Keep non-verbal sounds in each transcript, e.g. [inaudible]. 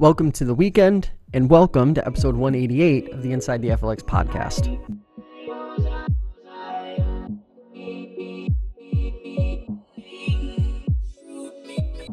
Welcome to the weekend, and welcome to episode 188 of the Inside the FLX podcast.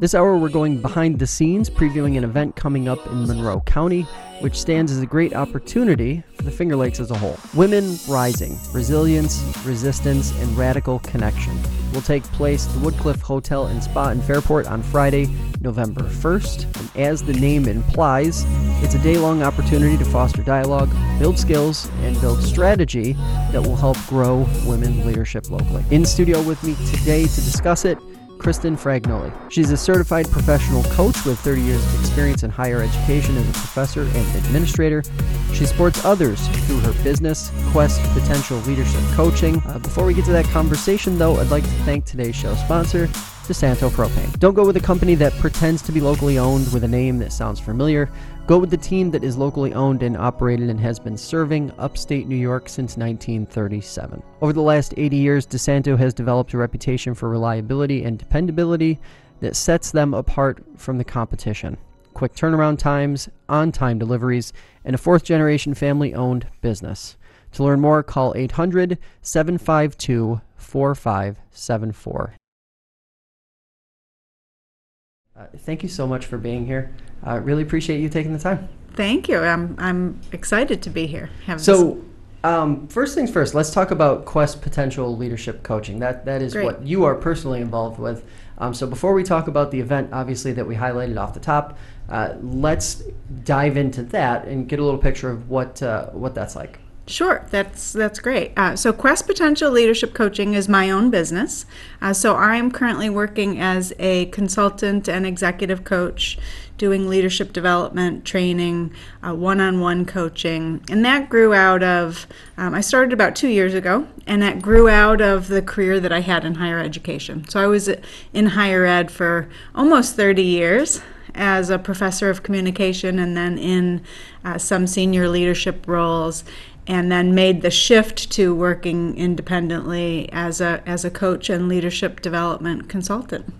This hour, we're going behind the scenes, previewing an event coming up in Monroe County, which stands as a great opportunity for the Finger Lakes as a whole. Women Rising Resilience, Resistance, and Radical Connection will take place at the Woodcliff Hotel and Spa in Fairport on Friday, November 1st. And as the name implies, it's a day long opportunity to foster dialogue, build skills, and build strategy that will help grow women leadership locally. In studio with me today to discuss it, Kristen Fragnoli. She's a certified professional coach with 30 years of experience in higher education as a professor and administrator. She supports others through her business, Quest Potential Leadership Coaching. Uh, before we get to that conversation, though, I'd like to thank today's show sponsor, DeSanto Propane. Don't go with a company that pretends to be locally owned with a name that sounds familiar. Go with the team that is locally owned and operated and has been serving upstate New York since 1937. Over the last 80 years, DeSanto has developed a reputation for reliability and dependability that sets them apart from the competition. Quick turnaround times, on time deliveries, and a fourth generation family owned business. To learn more, call 800 752 4574. Uh, thank you so much for being here. I uh, really appreciate you taking the time. Thank you. I'm I'm excited to be here. Have so, um, first things first. Let's talk about Quest Potential Leadership Coaching. That that is Great. what you are personally involved with. Um, so before we talk about the event, obviously that we highlighted off the top, uh, let's dive into that and get a little picture of what uh, what that's like. Sure, that's that's great. Uh, so Quest Potential Leadership Coaching is my own business. Uh, so I am currently working as a consultant and executive coach, doing leadership development training, uh, one-on-one coaching, and that grew out of. Um, I started about two years ago, and that grew out of the career that I had in higher education. So I was in higher ed for almost 30 years as a professor of communication and then in uh, some senior leadership roles and then made the shift to working independently as a as a coach and leadership development consultant.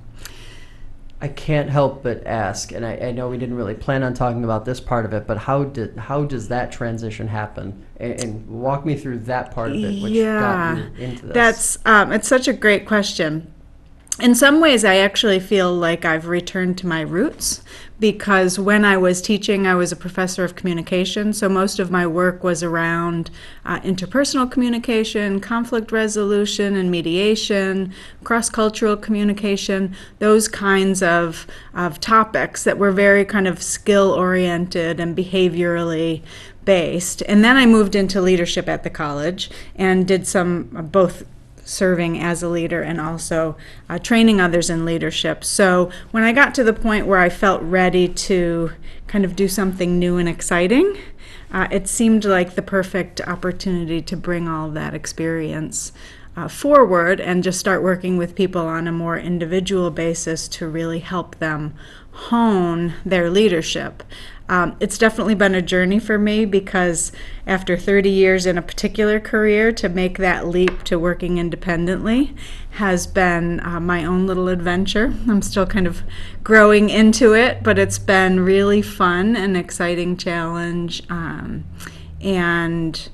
I can't help but ask, and I, I, know we didn't really plan on talking about this part of it, but how did how does that transition happen? And, and walk me through that part of it, which yeah, got you into this. That's um, it's such a great question in some ways, I actually feel like I've returned to my roots because when I was teaching, I was a professor of communication. So most of my work was around uh, interpersonal communication, conflict resolution and mediation, cross cultural communication, those kinds of, of topics that were very kind of skill oriented and behaviorally based. And then I moved into leadership at the college and did some uh, both serving as a leader and also uh, training others in leadership. So when I got to the point where I felt ready to kind of do something new and exciting, uh, it seemed like the perfect opportunity to bring all that experience uh, forward and just start working with people on a more individual basis to really help them hone their leadership. Um, it's definitely been a journey for me because after 30 years in a particular career, to make that leap to working independently has been uh, my own little adventure. I'm still kind of growing into it, but it's been really fun and exciting challenge. Um, and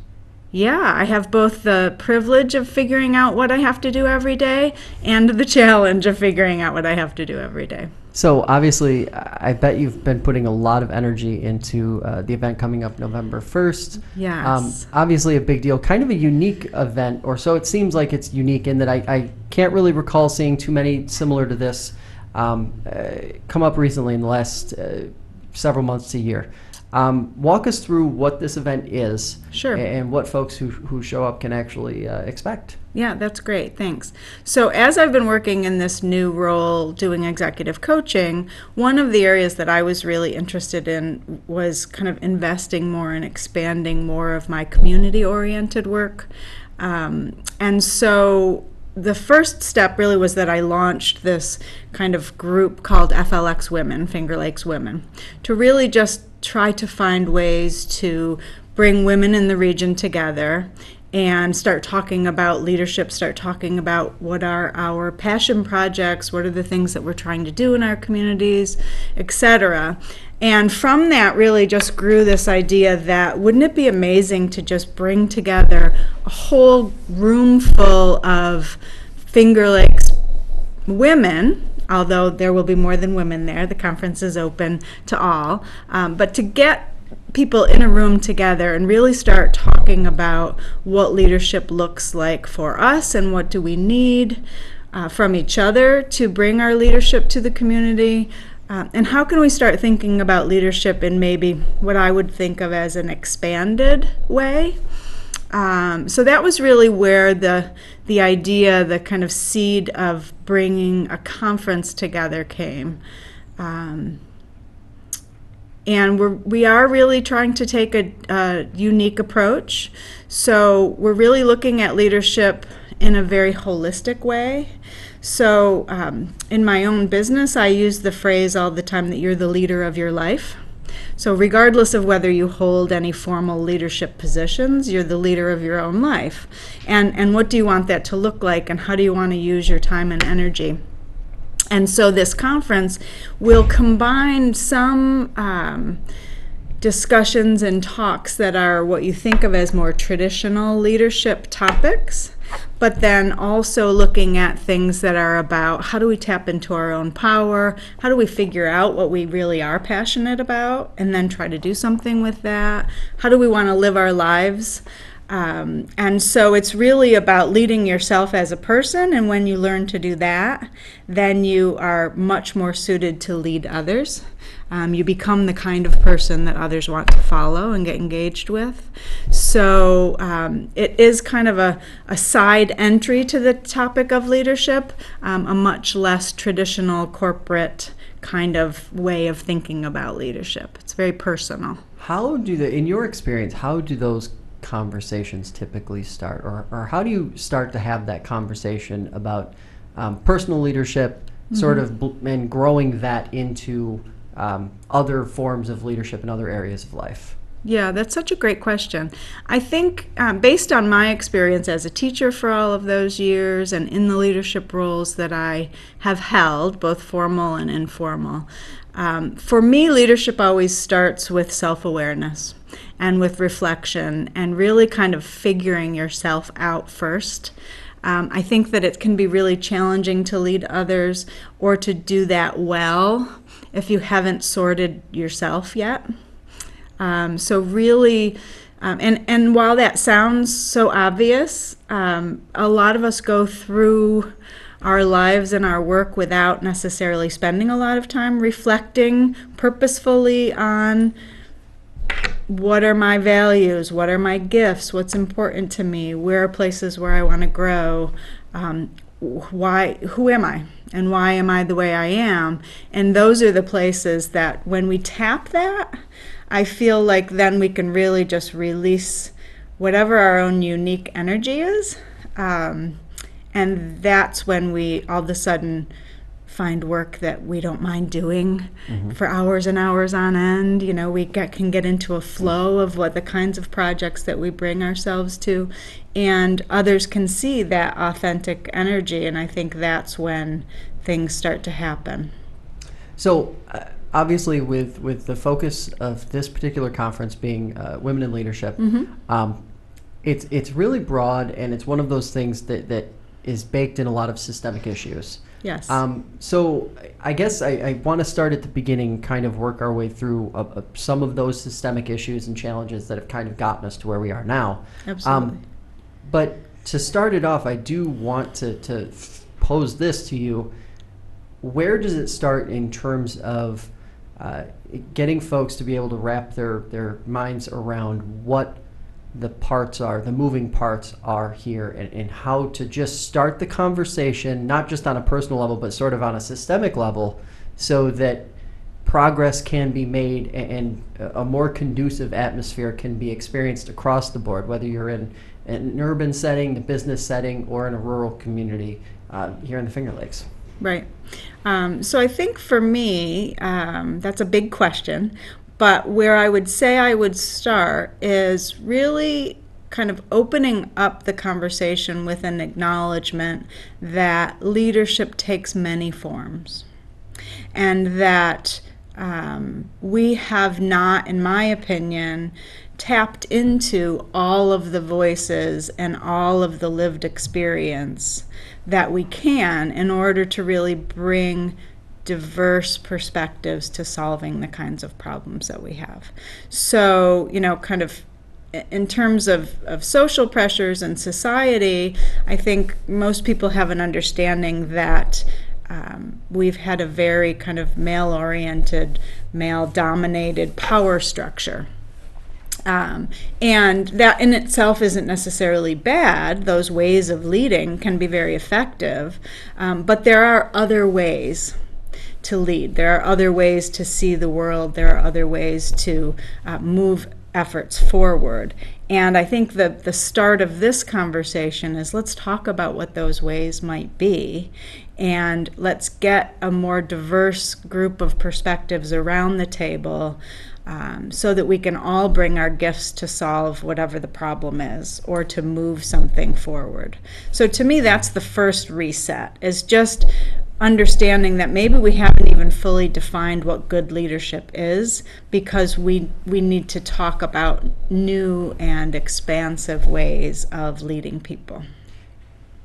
yeah, I have both the privilege of figuring out what I have to do every day and the [laughs] challenge of figuring out what I have to do every day. So obviously, I bet you've been putting a lot of energy into uh, the event coming up November first. Yes. Um, obviously, a big deal. Kind of a unique event, or so it seems like it's unique in that I, I can't really recall seeing too many similar to this um, uh, come up recently in the last uh, several months to year. Um, walk us through what this event is, sure, and what folks who who show up can actually uh, expect. Yeah, that's great. Thanks. So, as I've been working in this new role doing executive coaching, one of the areas that I was really interested in was kind of investing more and expanding more of my community oriented work. Um, and so, the first step really was that I launched this kind of group called FLX Women, Finger Lakes Women, to really just try to find ways to bring women in the region together and start talking about leadership, start talking about what are our passion projects, what are the things that we're trying to do in our communities, etc. And from that, really just grew this idea that wouldn't it be amazing to just bring together a whole room full of Finger Lakes women, although there will be more than women there, the conference is open to all, um, but to get people in a room together and really start talking about what leadership looks like for us and what do we need uh, from each other to bring our leadership to the community. Uh, and how can we start thinking about leadership in maybe what I would think of as an expanded way? Um, so that was really where the the idea, the kind of seed of bringing a conference together came. Um, and we're we are really trying to take a, a, unique approach. So we're really looking at leadership in a very holistic way. So um, in my own business, I use the phrase all the time that you're the leader of your life. So regardless of whether you hold any formal leadership positions, you're the leader of your own life. And and what do you want that to look like, and how do you want to use your time and energy? And so this conference will combine some um, discussions and talks that are what you think of as more traditional leadership topics, but then also looking at things that are about how do we tap into our own power, how do we figure out what we really are passionate about, and then try to do something with that, how do we want to live our lives. Um, and so it's really about leading yourself as a person. And when you learn to do that, then you are much more suited to lead others. Um, you become the kind of person that others want to follow and get engaged with. So um, it is kind of a, a side entry to the topic of leadership, um, a much less traditional corporate kind of way of thinking about leadership. It's very personal. How do the, in your experience, how do those conversations typically start, or, or how do you start to have that conversation about um, personal leadership, mm-hmm. sort of, bl- and growing that into um, other forms of leadership in other areas of life? Yeah, that's such a great question. I think, um, based on my experience as a teacher for all of those years and in the leadership roles that I have held, both formal and informal, um, for me, leadership always starts with self awareness and with reflection and really kind of figuring yourself out first. Um, I think that it can be really challenging to lead others or to do that well if you haven't sorted yourself yet. Um, so, really, um, and, and while that sounds so obvious, um, a lot of us go through our lives and our work without necessarily spending a lot of time reflecting purposefully on what are my values, what are my gifts, what's important to me, where are places where I want to grow, um, why, who am I, and why am I the way I am, and those are the places that when we tap that, I feel like then we can really just release whatever our own unique energy is. Um, and that's when we all of a sudden find work that we don't mind doing mm-hmm. for hours and hours on end. You know, we get, can get into a flow of what the kinds of projects that we bring ourselves to, and others can see that authentic energy. And I think that's when things start to happen. So, uh, obviously, with with the focus of this particular conference being uh, women in leadership, mm-hmm. um, it's it's really broad, and it's one of those things that that is baked in a lot of systemic issues. Yes. Um, so I guess I, I want to start at the beginning, kind of work our way through uh, uh, some of those systemic issues and challenges that have kind of gotten us to where we are now. Absolutely. Um, but to start it off, I do want to, to pose this to you. Where does it start in terms of uh, getting folks to be able to wrap their, their minds around what the parts are, the moving parts are here, and, and how to just start the conversation, not just on a personal level, but sort of on a systemic level, so that progress can be made and a more conducive atmosphere can be experienced across the board, whether you're in an urban setting, the business setting, or in a rural community uh, here in the Finger Lakes. Right. Um, so I think for me, um, that's a big question. But where I would say I would start is really kind of opening up the conversation with an acknowledgement that leadership takes many forms. And that um, we have not, in my opinion, tapped into all of the voices and all of the lived experience that we can in order to really bring diverse perspectives to solving the kinds of problems that we have. So, you know, kind of in terms of, of social pressures and society, I think most people have an understanding that um, we've had a very kind of male oriented, male dominated power structure. Um, and that in itself isn't necessarily bad. Those ways of leading can be very effective. Um, but there are other ways to lead. There are other ways to see the world. There are other ways to uh, move efforts forward. And I think the, the start of this conversation is let's talk about what those ways might be and let's get a more diverse group of perspectives around the table um, so that we can all bring our gifts to solve whatever the problem is or to move something forward. So to me, that's the first reset is just understanding that maybe we haven't even fully defined what good leadership is because we we need to talk about new and expansive ways of leading people.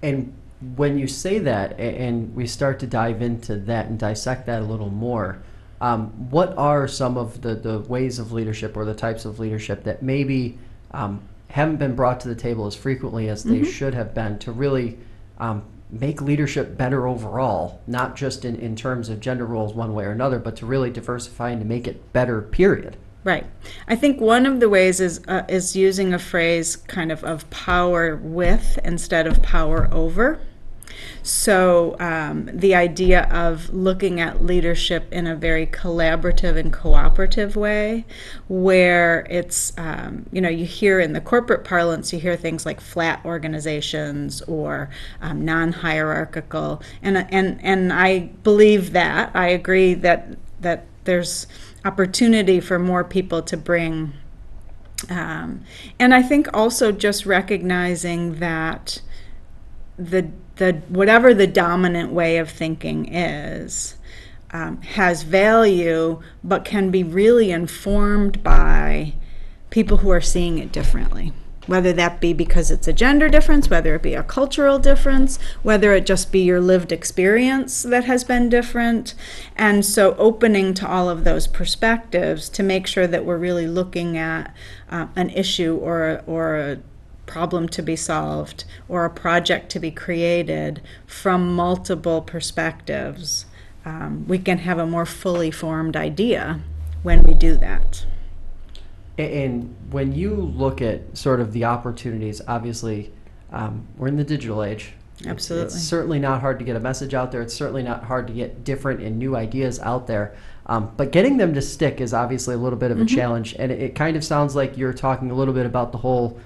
And when you say that and we start to dive into that and dissect that a little more, um, what are some of the, the ways of leadership or the types of leadership that maybe um, haven't been brought to the table as frequently as they mm-hmm. should have been to really um, make leadership better overall, not just in, in terms of gender roles one way or another, but to really diversify and to make it better, period? Right. I think one of the ways is uh, is using a phrase kind of of power with instead of power over. So, um, the idea of looking at leadership in a very collaborative and cooperative way, where it's, um, you know, you hear in the corporate parlance, you hear things like flat organizations or um, non hierarchical. And, and, and I believe that. I agree that, that there's opportunity for more people to bring. Um, and I think also just recognizing that the the whatever the dominant way of thinking is um, has value, but can be really informed by people who are seeing it differently. Whether that be because it's a gender difference, whether it be a cultural difference, whether it just be your lived experience that has been different. And so, opening to all of those perspectives to make sure that we're really looking at uh, an issue or, or a problem to be solved or a project to be created from multiple perspectives, um, we can have a more fully formed idea when we do that. And when you look at sort of the opportunities, obviously, um, we're in the digital age. Absolutely. It's, it's, certainly not hard to get a message out there. It's certainly not hard to get different and new ideas out there. Um, but getting them to stick is obviously a little bit of a mm-hmm. challenge. And it, it, kind of sounds like you're talking a little bit about the whole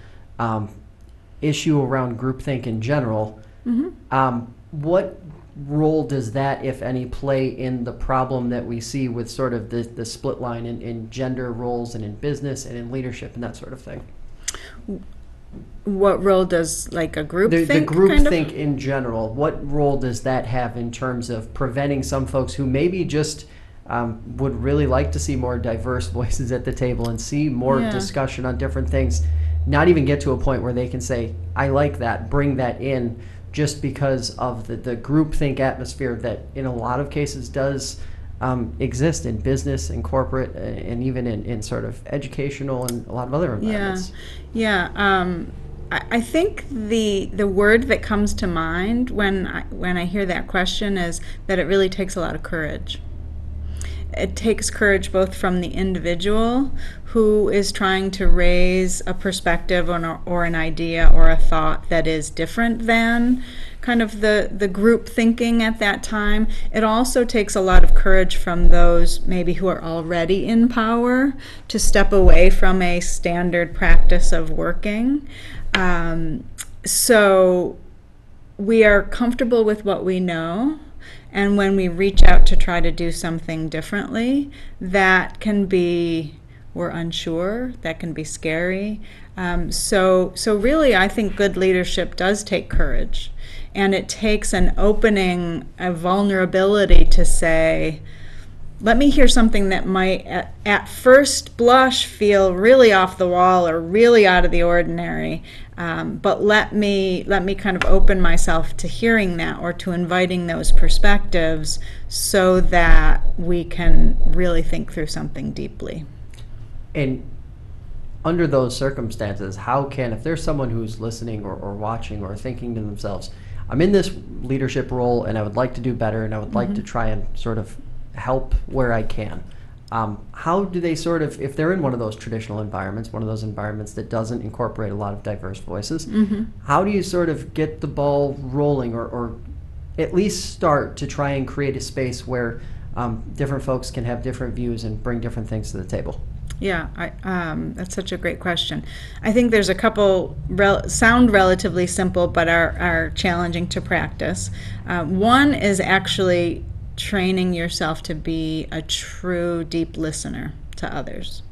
um, issue around groupthink in general. Mm-hmm. Um, what role does that, if any, play in the problem that we see with sort of the, the split line in, in gender roles and in business and in leadership and that sort of thing? What role does like a group the, think? The group kind think of? in general. What role does that have in terms of preventing some folks who maybe just um, would really like to see more diverse [laughs] voices at the table and see more yeah. discussion on different things? Not even get to a point where they can say, I like that, bring that in, just because of the, the groupthink atmosphere that in a lot of cases does um, exist in business and corporate and even in, in sort of educational and a lot of other environments. Yeah, yeah. Um, I, I think the the word that comes to mind when I, when I hear that question is that it really takes a lot of courage it takes courage both from the individual who is trying to raise a perspective or, or an idea or a thought that is different than kind of the, the group thinking at that time. It also takes a lot of courage from those maybe who are already in power to step away from a standard practice of working. Um, so we are comfortable with what we know and when we reach out to try to do something differently, that can be we're unsure. That can be scary. Um, so, so really, I think good leadership does take courage, and it takes an opening, a vulnerability to say, let me hear something that might at, at, first blush feel really off the wall or really out of the ordinary um, but let me let me kind of open myself to hearing that or to inviting those perspectives so that we can really think through something deeply and under those circumstances how can if there's someone who's listening or, or watching or thinking to themselves i'm in this leadership role and i would like to do better and i would mm-hmm. like to try and sort of help where I can. Um, how do they sort of, if they're in one of those traditional environments, one of those environments that doesn't incorporate a lot of diverse voices, mm-hmm. how do you sort of get the ball rolling or, or, at least start to try and create a space where um, different folks can have different views and bring different things to the table? Yeah, I, um, that's such a great question. I think there's a couple rel- sound relatively simple, but are, are challenging to practice. Uh, one is actually training yourself to be a true deep listener to others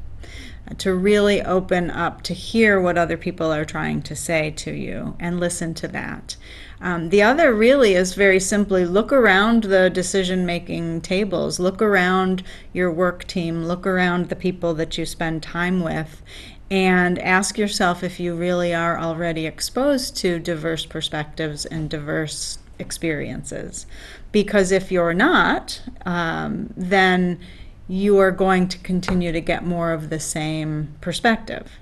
to really open up to hear what other people are trying to say to you and listen to that. Um, the other really is very simply look around the decision making tables, look around your work team, look around the people that you spend time with, and ask yourself if you really are already exposed to diverse perspectives and diverse experiences. Because if you're not, um, then you are going to continue to get more of the same perspective.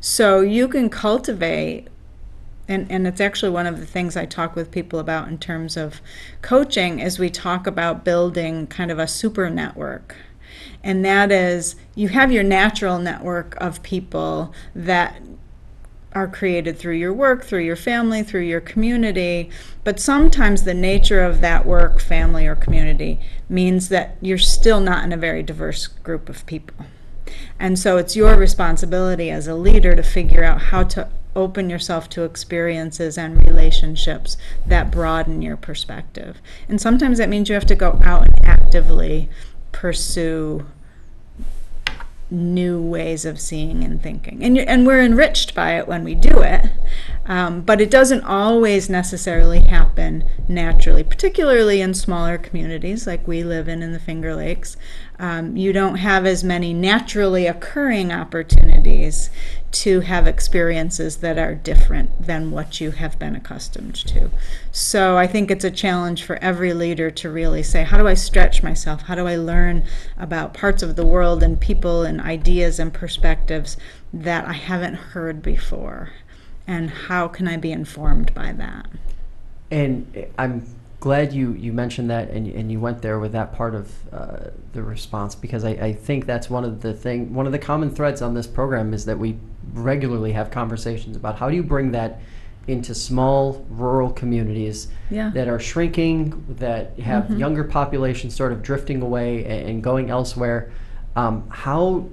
So you can cultivate, and, and it's actually one of the things I talk with people about in terms of coaching, is we talk about building kind of a super network. And that is, you have your natural network of people that are created through your work, through your family, through your community. But sometimes the nature of that work, family, or community means that you're still not in a very diverse group of people. And so it's your responsibility as a leader to figure out how to open yourself to experiences and relationships that broaden your perspective. And sometimes that means you have to go out and actively pursue new ways of seeing and thinking. And, and we're enriched by it when we do it, um, but it doesn't always necessarily happen naturally, particularly in smaller communities like we live in in the Finger Lakes. Um, you don't have as many naturally occurring opportunities to have experiences that are different than what you have been accustomed to. So I think it's a challenge for every leader to really say, how do I stretch myself? How do I learn about parts of the world and people and ideas and perspectives that I haven't heard before? And how can I be informed by that? And I'm glad you, you mentioned that and, and you went there with that part of uh, the response because I, I think that's one of the thing one of the common threads on this program is that we regularly have conversations about how do you bring that into small rural communities yeah. that are shrinking, that have mm-hmm. younger populations sort of drifting away and, and going elsewhere. Um, how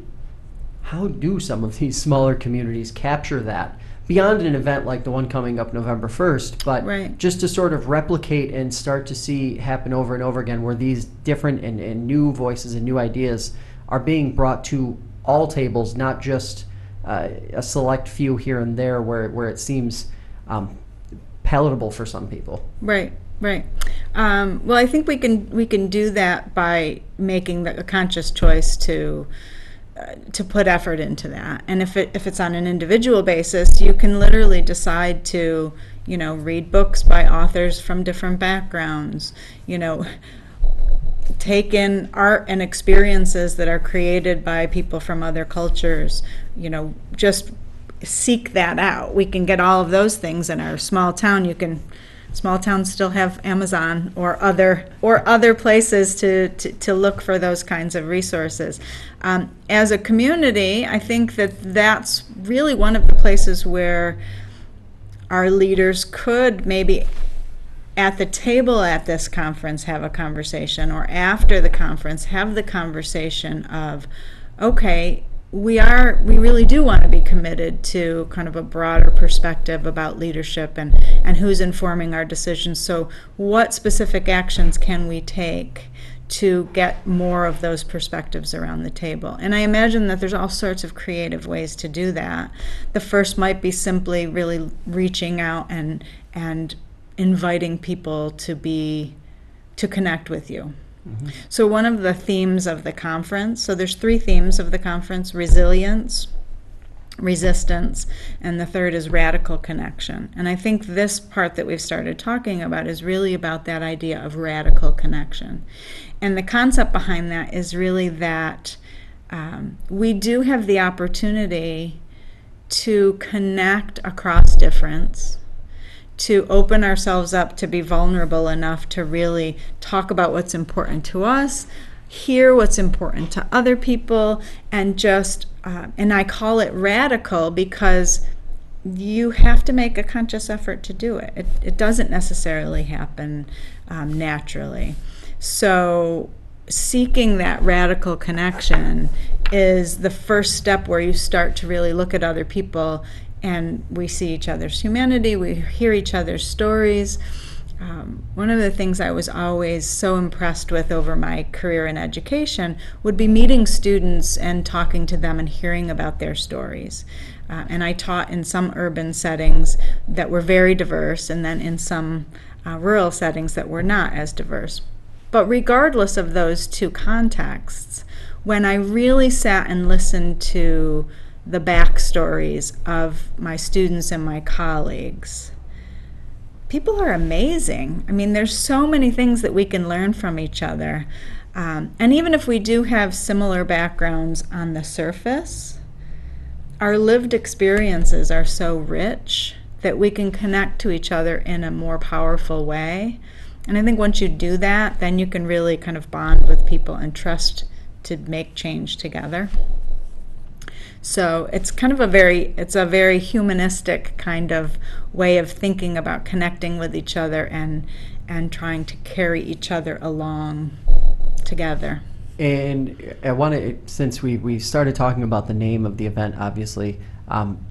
how do some of these smaller communities capture that beyond an event like the one coming up November 1st, but right. just to sort of replicate and start to see happen over and over again where these different and, and new voices and new ideas are being brought to all tables, not just uh, a select few here and there where, where it seems um, palatable for some people. Right, right. Um, well, I think we can we can do that by making the, a conscious choice to to put effort into that. And if it if it's on an individual basis, you can literally decide to you know read books by authors from different backgrounds. You know take in art and experiences that are created by people from other cultures. You know, just seek that out. We can get all of those things in our small town. You can small towns still have Amazon or other or other places to, to, to look for those kinds of resources. Um, as a community, I think that that's really one of the places where our leaders could maybe at the table at this conference have a conversation or after the conference have the conversation of okay we are we really do want to be committed to kind of a broader perspective about leadership and and who's informing our decisions so what specific actions can we take to get more of those perspectives around the table. And I imagine that there's all sorts of creative ways to do that. The first might be simply really reaching out and and inviting people to be to connect with you. Mm-hmm. So one of the themes of the conference, so there's three themes of the conference, resilience, resistance, and the third is radical connection. And I think this part that we've started talking about is really about that idea of radical connection. And the concept behind that is really that um, we do have the opportunity to connect across difference. To open ourselves up to be vulnerable enough to really talk about what's important to us, hear what's important to other people, and just uh, and I call it radical because you have to make a conscious effort to do it. It, it doesn't necessarily happen um, naturally. So, seeking that radical connection is the first step where you start to really look at other people and we see each other's humanity, we hear each other's stories um, one of the things I was always so impressed with over my career in education would be meeting students and talking to them and hearing about their stories. Uh, and I taught in some urban settings that were very diverse, and then in some uh, rural settings that were not as diverse. But regardless of those two contexts, when I really sat and listened to the backstories of my students and my colleagues, people are amazing. I mean, there's so many things that we can learn from each other. Um, and even if we do have similar backgrounds on the surface, our lived experiences are so rich that we can connect to each other in a more powerful way. And I think once you do that, then you can really kind of bond with people and trust to make change together. So it's kind of a very it's a very humanistic kind of way of thinking about connecting with each other and and trying to carry each other along together. And I want to, since we, we started talking about the name of the event, obviously, um,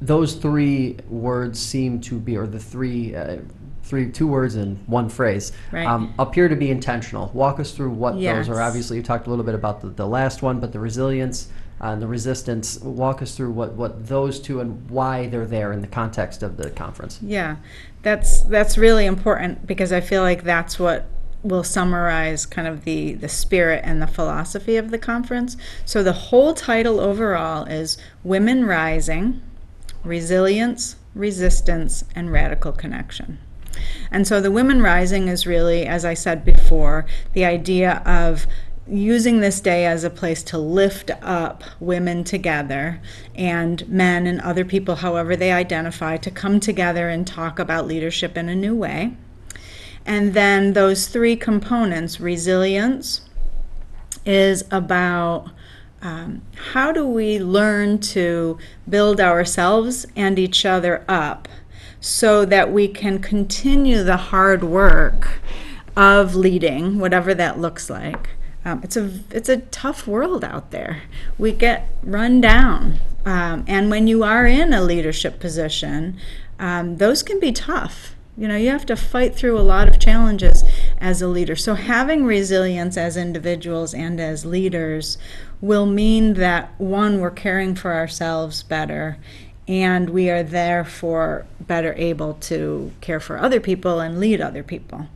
those three words seem to be, or the three, uh, three, two words in one phrase, right. um, appear to be intentional. Walk us through what yes. those are. Obviously, you talked a little bit about the, the last one, but the resilience, uh, and the resistance. Walk us through what, what those two and why they're there in the context of the conference. Yeah, that's that's really important because I feel like that's what will summarize kind of the the spirit and the philosophy of the conference. So the whole title overall is Women Rising, Resilience, Resistance, and Radical Connection. And so the Women Rising is really, as I said before, the idea of using this day as a place to lift up women together and men and other people, however they identify, to come together and talk about leadership in a new way. And then those three components resilience is about um, how do we learn to build ourselves and each other up so that we can continue the hard work of leading, whatever that looks like um, it's a it's a tough world out there. We get run down, um, and when you are in a leadership position, um, those can be tough. You know, you have to fight through a lot of challenges as a leader. So having resilience as individuals and as leaders will mean that one, we're caring for ourselves better, and we are therefore better able to care for other people and lead other people.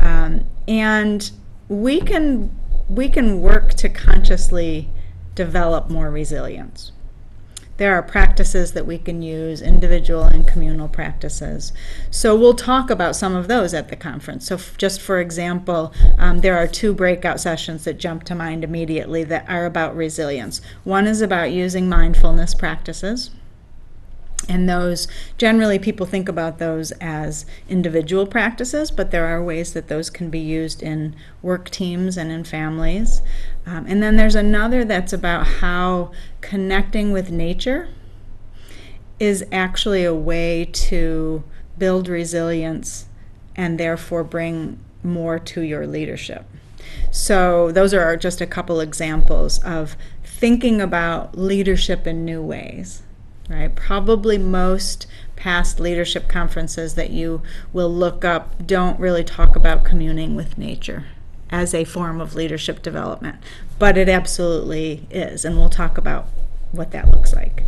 Um, and we can we can work to consciously develop more resilience. There are practices that we can use, individual and communal practices. So we'll talk about some of those at the conference. So, f- just for example, um, there are two breakout sessions that jump to mind immediately that are about resilience. One is about using mindfulness practices. And those, generally, people think about those as individual practices, but there are ways that those can be used in work teams and in families. Um, and then there's another that's about how connecting with nature is actually a way to build resilience and therefore bring more to your leadership. So, those are just a couple examples of thinking about leadership in new ways right? Probably most past leadership conferences that you will look up don't really talk about communing with nature. as a form of leadership development, but it absolutely is, and we'll talk about what that looks like.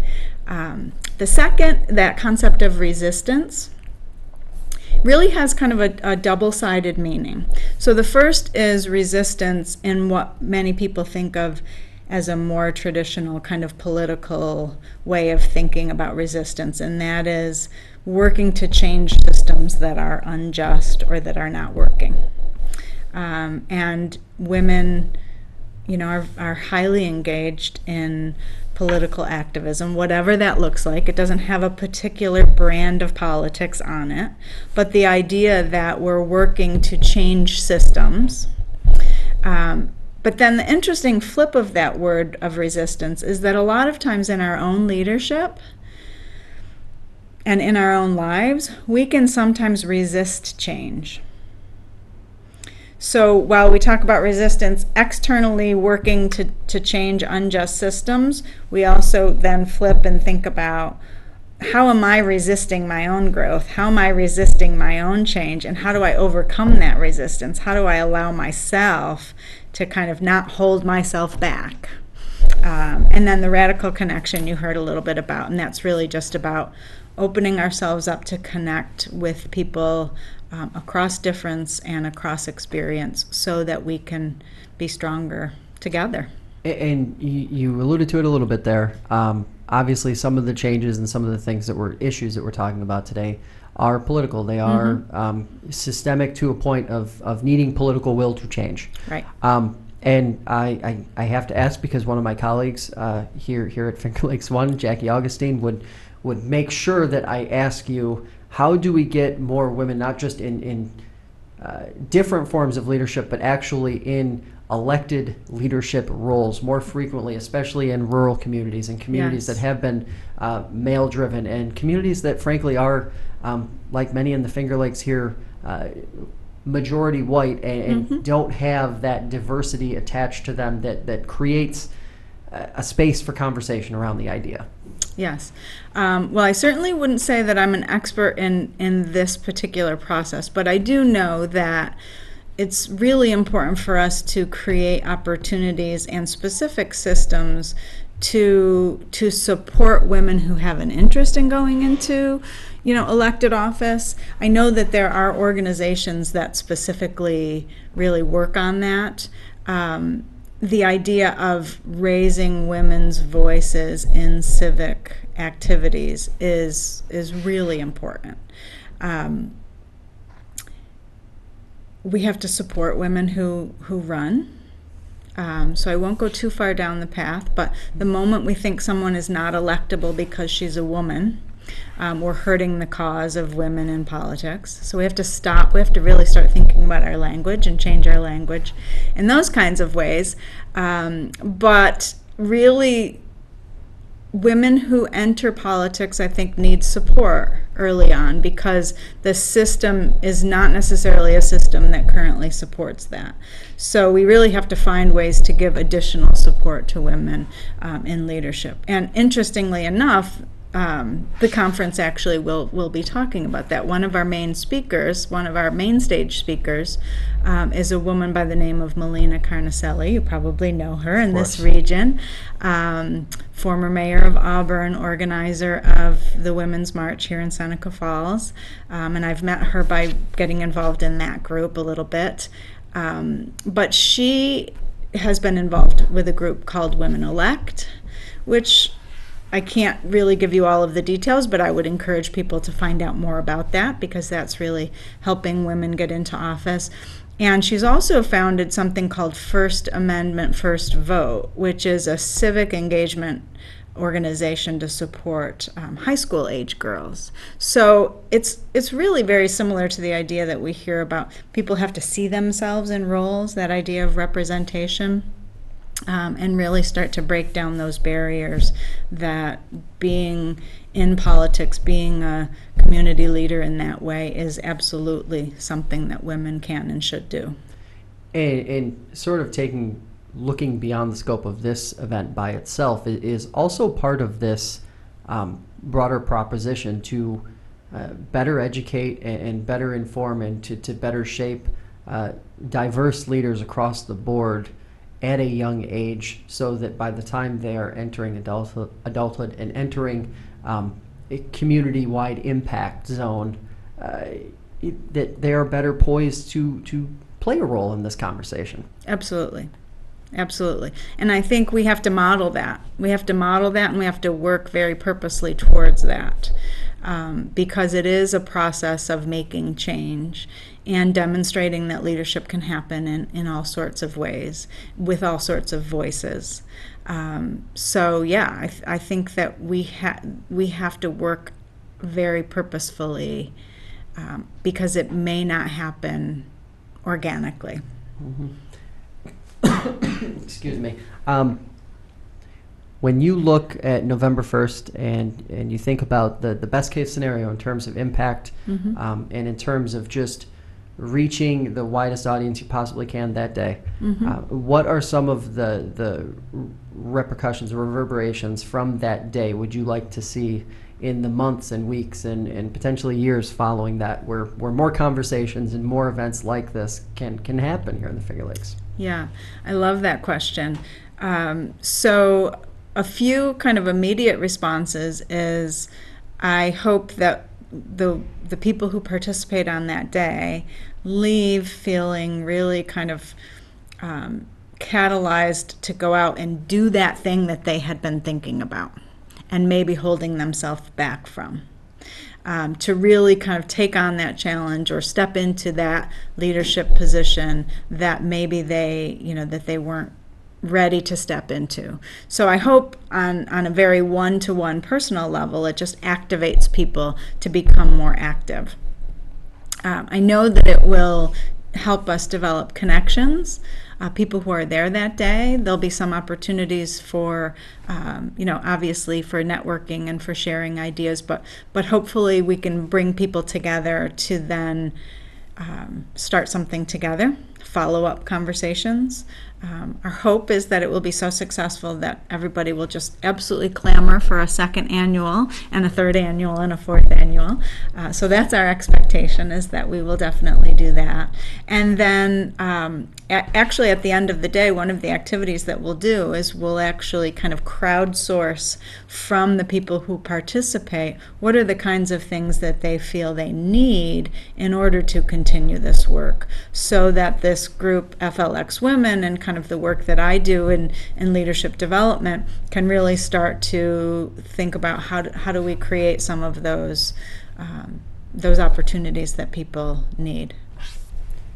Um, the second, that concept of resistance, really has kind of a, a double sided meaning. So the first is resistance in what many people think of as a more traditional kind of political way of thinking about resistance, and that is working to change systems that are unjust or that are not working. Um, and women, you know, are, are highly engaged in political activism, whatever that looks like. It doesn't have a particular brand of politics on it, but the idea that we're working to change systems. Um, but then the interesting flip of that word of resistance is that a lot of times in our own leadership and in our own lives, we can sometimes resist change. So while we talk about resistance externally working to, to change unjust systems, we also then flip and think about how am I resisting my own growth? How am I resisting my own change? And how do I overcome that resistance? How do I allow myself to kind of not hold myself back? Um, and then the radical connection you heard a little bit about, and that's really just about opening ourselves up to connect with people um, across difference and across experience so that we can be stronger together. And you alluded to it a little bit there. Um, obviously, some of the changes and some of the things that were issues that we're talking about today are political. They are mm-hmm. um, systemic to a point of, of needing political will to change. Right. Um, and I, I, I, have to ask because one of my colleagues uh, here here at [laughs] Finger Lakes One, Jackie Augustine, would would make sure that I ask you how do we get more women, not just in, in uh, different forms of leadership, but actually in elected leadership roles more frequently, especially in rural communities and communities yes. that have been uh, male driven and communities that, frankly, are, um, like many in the Finger Lakes here, uh, majority white and, mm-hmm. don't have that diversity attached to them that, that creates a, a space for conversation around the idea. Yes. Um, well, I certainly wouldn't say that I'm an expert in, in this particular process, but I do know that it's really important for us to create opportunities and specific systems to to support women who have an interest in going into you know elected office i know that there are organizations that specifically really work on that um, the idea of raising women's voices in civic activities is is really important. Um, we have to support women who who run. Um, so I won't go too far down the path, but the moment we think someone is not electable because she's a woman, um, we're hurting the cause of women in politics. So we have to stop. We have to really start thinking about our language and change our language in those kinds of ways. Um, but really, women who enter politics, I think, need support early on because the system is not necessarily a system that currently supports that. So we really have to find ways to give additional support to women um, in leadership. And interestingly enough, um, the conference actually will will be talking about that. One of our main speakers, one of our main stage speakers, um, is a woman by the name of Melina Carnicelli. You probably know her in this region. Um, former mayor of Auburn, organizer of the Women's March here in Seneca Falls, um, and I've met her by getting involved in that group a little bit. Um, but she has been involved with a group called Women Elect, which I can't really give you all of the details, but I would encourage people to find out more about that because that's really helping women get into office. And she's also founded something called First Amendment First Vote, which is a civic engagement organization to support um, high school age girls. So it's it's really very similar to the idea that we hear about people have to see themselves in roles, that idea of representation um, and really start to break down those barriers that being in politics, being a community leader in that way, is absolutely something that women can and should do. And, and sort of taking, looking beyond the scope of this event by itself is also part of this um, broader proposition to uh, better educate and, better inform and to, to better shape uh, diverse leaders across the board at a young age so that by the time they are entering adulthood, adulthood and entering um, a community-wide impact zone, uh, it- that they are better poised to, to play a role in this conversation. Absolutely. Absolutely. And I think we have to model that. We have to model that and we have to work very purposely towards that. Um, because it is a process of making change and demonstrating that leadership can happen in, in all sorts of ways with all sorts of voices. Um, so, yeah, I, th- I think that we, ha- we have to work very purposefully um, because it may not happen organically. [coughs] Excuse me. Um, when you look at November 1st and, and you think about the, the best case scenario in terms of impact um, and in terms of just reaching the widest audience you possibly can that day, uh, what are some of the, the repercussions reverberations from that day would you like to see in the months and weeks and, and potentially years following that where, where more conversations and more events like this can, can happen here in the Finger Lakes? Yeah, I love that question. Um, so, a few kind of immediate responses is I hope that the the people who participate on that day leave feeling really kind of um, catalyzed to go out and do that thing that they had been thinking about and maybe holding themselves back from um, to really kind of take on that challenge or step into that leadership position that maybe they, you know, that they weren't ready to step into. So I hope on, on a very one to one personal level, it just activates people to become more active. Um, I know that it will help us develop connections. Uh, people who are there that day, there'll be some opportunities for, um, you know, obviously for networking and for sharing ideas, but but hopefully we can bring people together to then um, start something together, follow up conversations. Um, our hope is that it will be so successful that everybody will just absolutely clamor for a second annual and a third annual and a fourth annual. Uh, so that's our expectation is that we will definitely do that. And then um, actually at the end of the day, one of the activities that we'll do is we'll actually kind of crowdsource from the people who participate what are the kinds of things that they feel they need in order to continue this work so that this group FLX Women and kind of the work that I do in, in leadership development can really start to think about how do, how do we create some of those um, those opportunities that people need.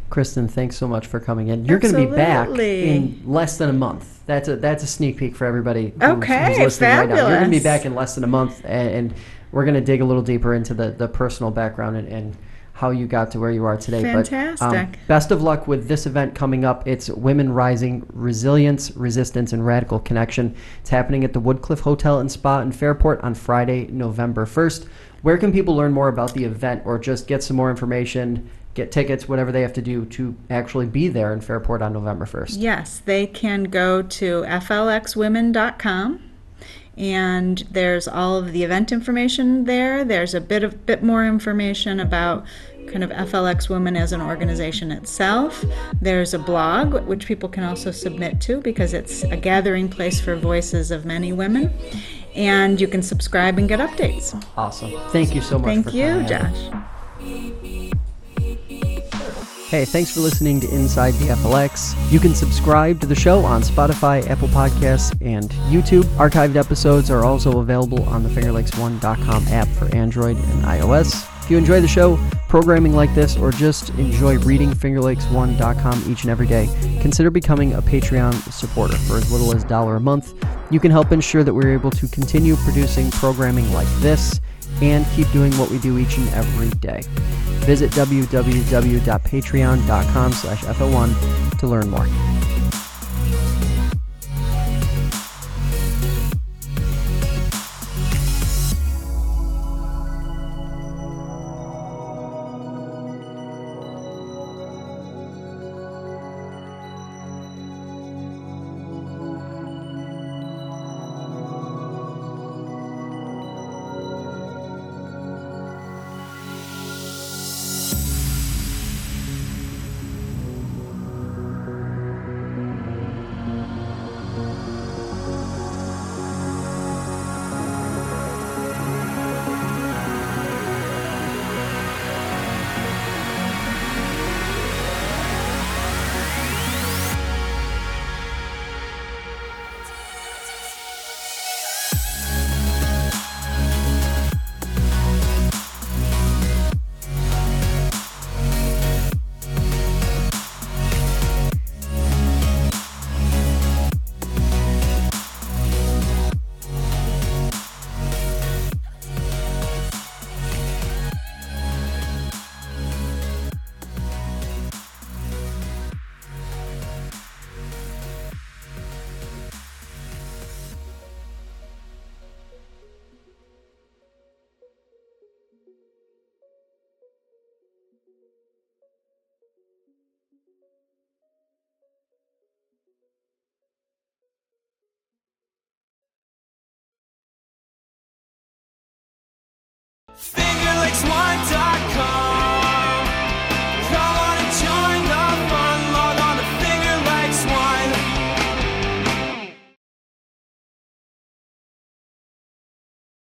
Kristen, thanks so much for coming in. You're going to be back in less than a month. That's a that's a sneak peek for everybody. Who's, Okay, who's listening right now. You're going to be back in less than a month, and, and we're going to dig a little deeper into the, the personal background and, and how you got to where you are today. But, um, Fantastic. best of luck with this event coming up. It's Women Rising: Resilience, Resistance, and Radical Connection. It's happening at the Woodcliff Hotel and Spa in Fairport on Friday, November 1st. Where can people learn more about the event or just get some more information, get tickets, whatever they have to do to actually be there in Fairport on November 1st? Yes, they can go to flxwomen.com and there's all of the event information there. There's a bit of bit more information about kind of FLX Women as an organization itself. There's a blog which people can also submit to because it's a gathering place for voices of many women. And you can subscribe and get updates. Awesome. Thank you so much. Thank for you. Josh. Hey, thanks for listening to Inside the FLX. You can subscribe to the show on Spotify, Apple Podcasts, and YouTube. Archived episodes are also available on the FingerLakes1.com app for Android and iOS. If you enjoy the show, programming like this, or just enjoy reading FingerLakes1.com each and every day, consider becoming a Patreon supporter for as little as dollar a month. You can help ensure that we're able to continue producing programming like this and keep doing what we do each and every day. Visit www.patreon.com slash FL1 to learn more. takes one time.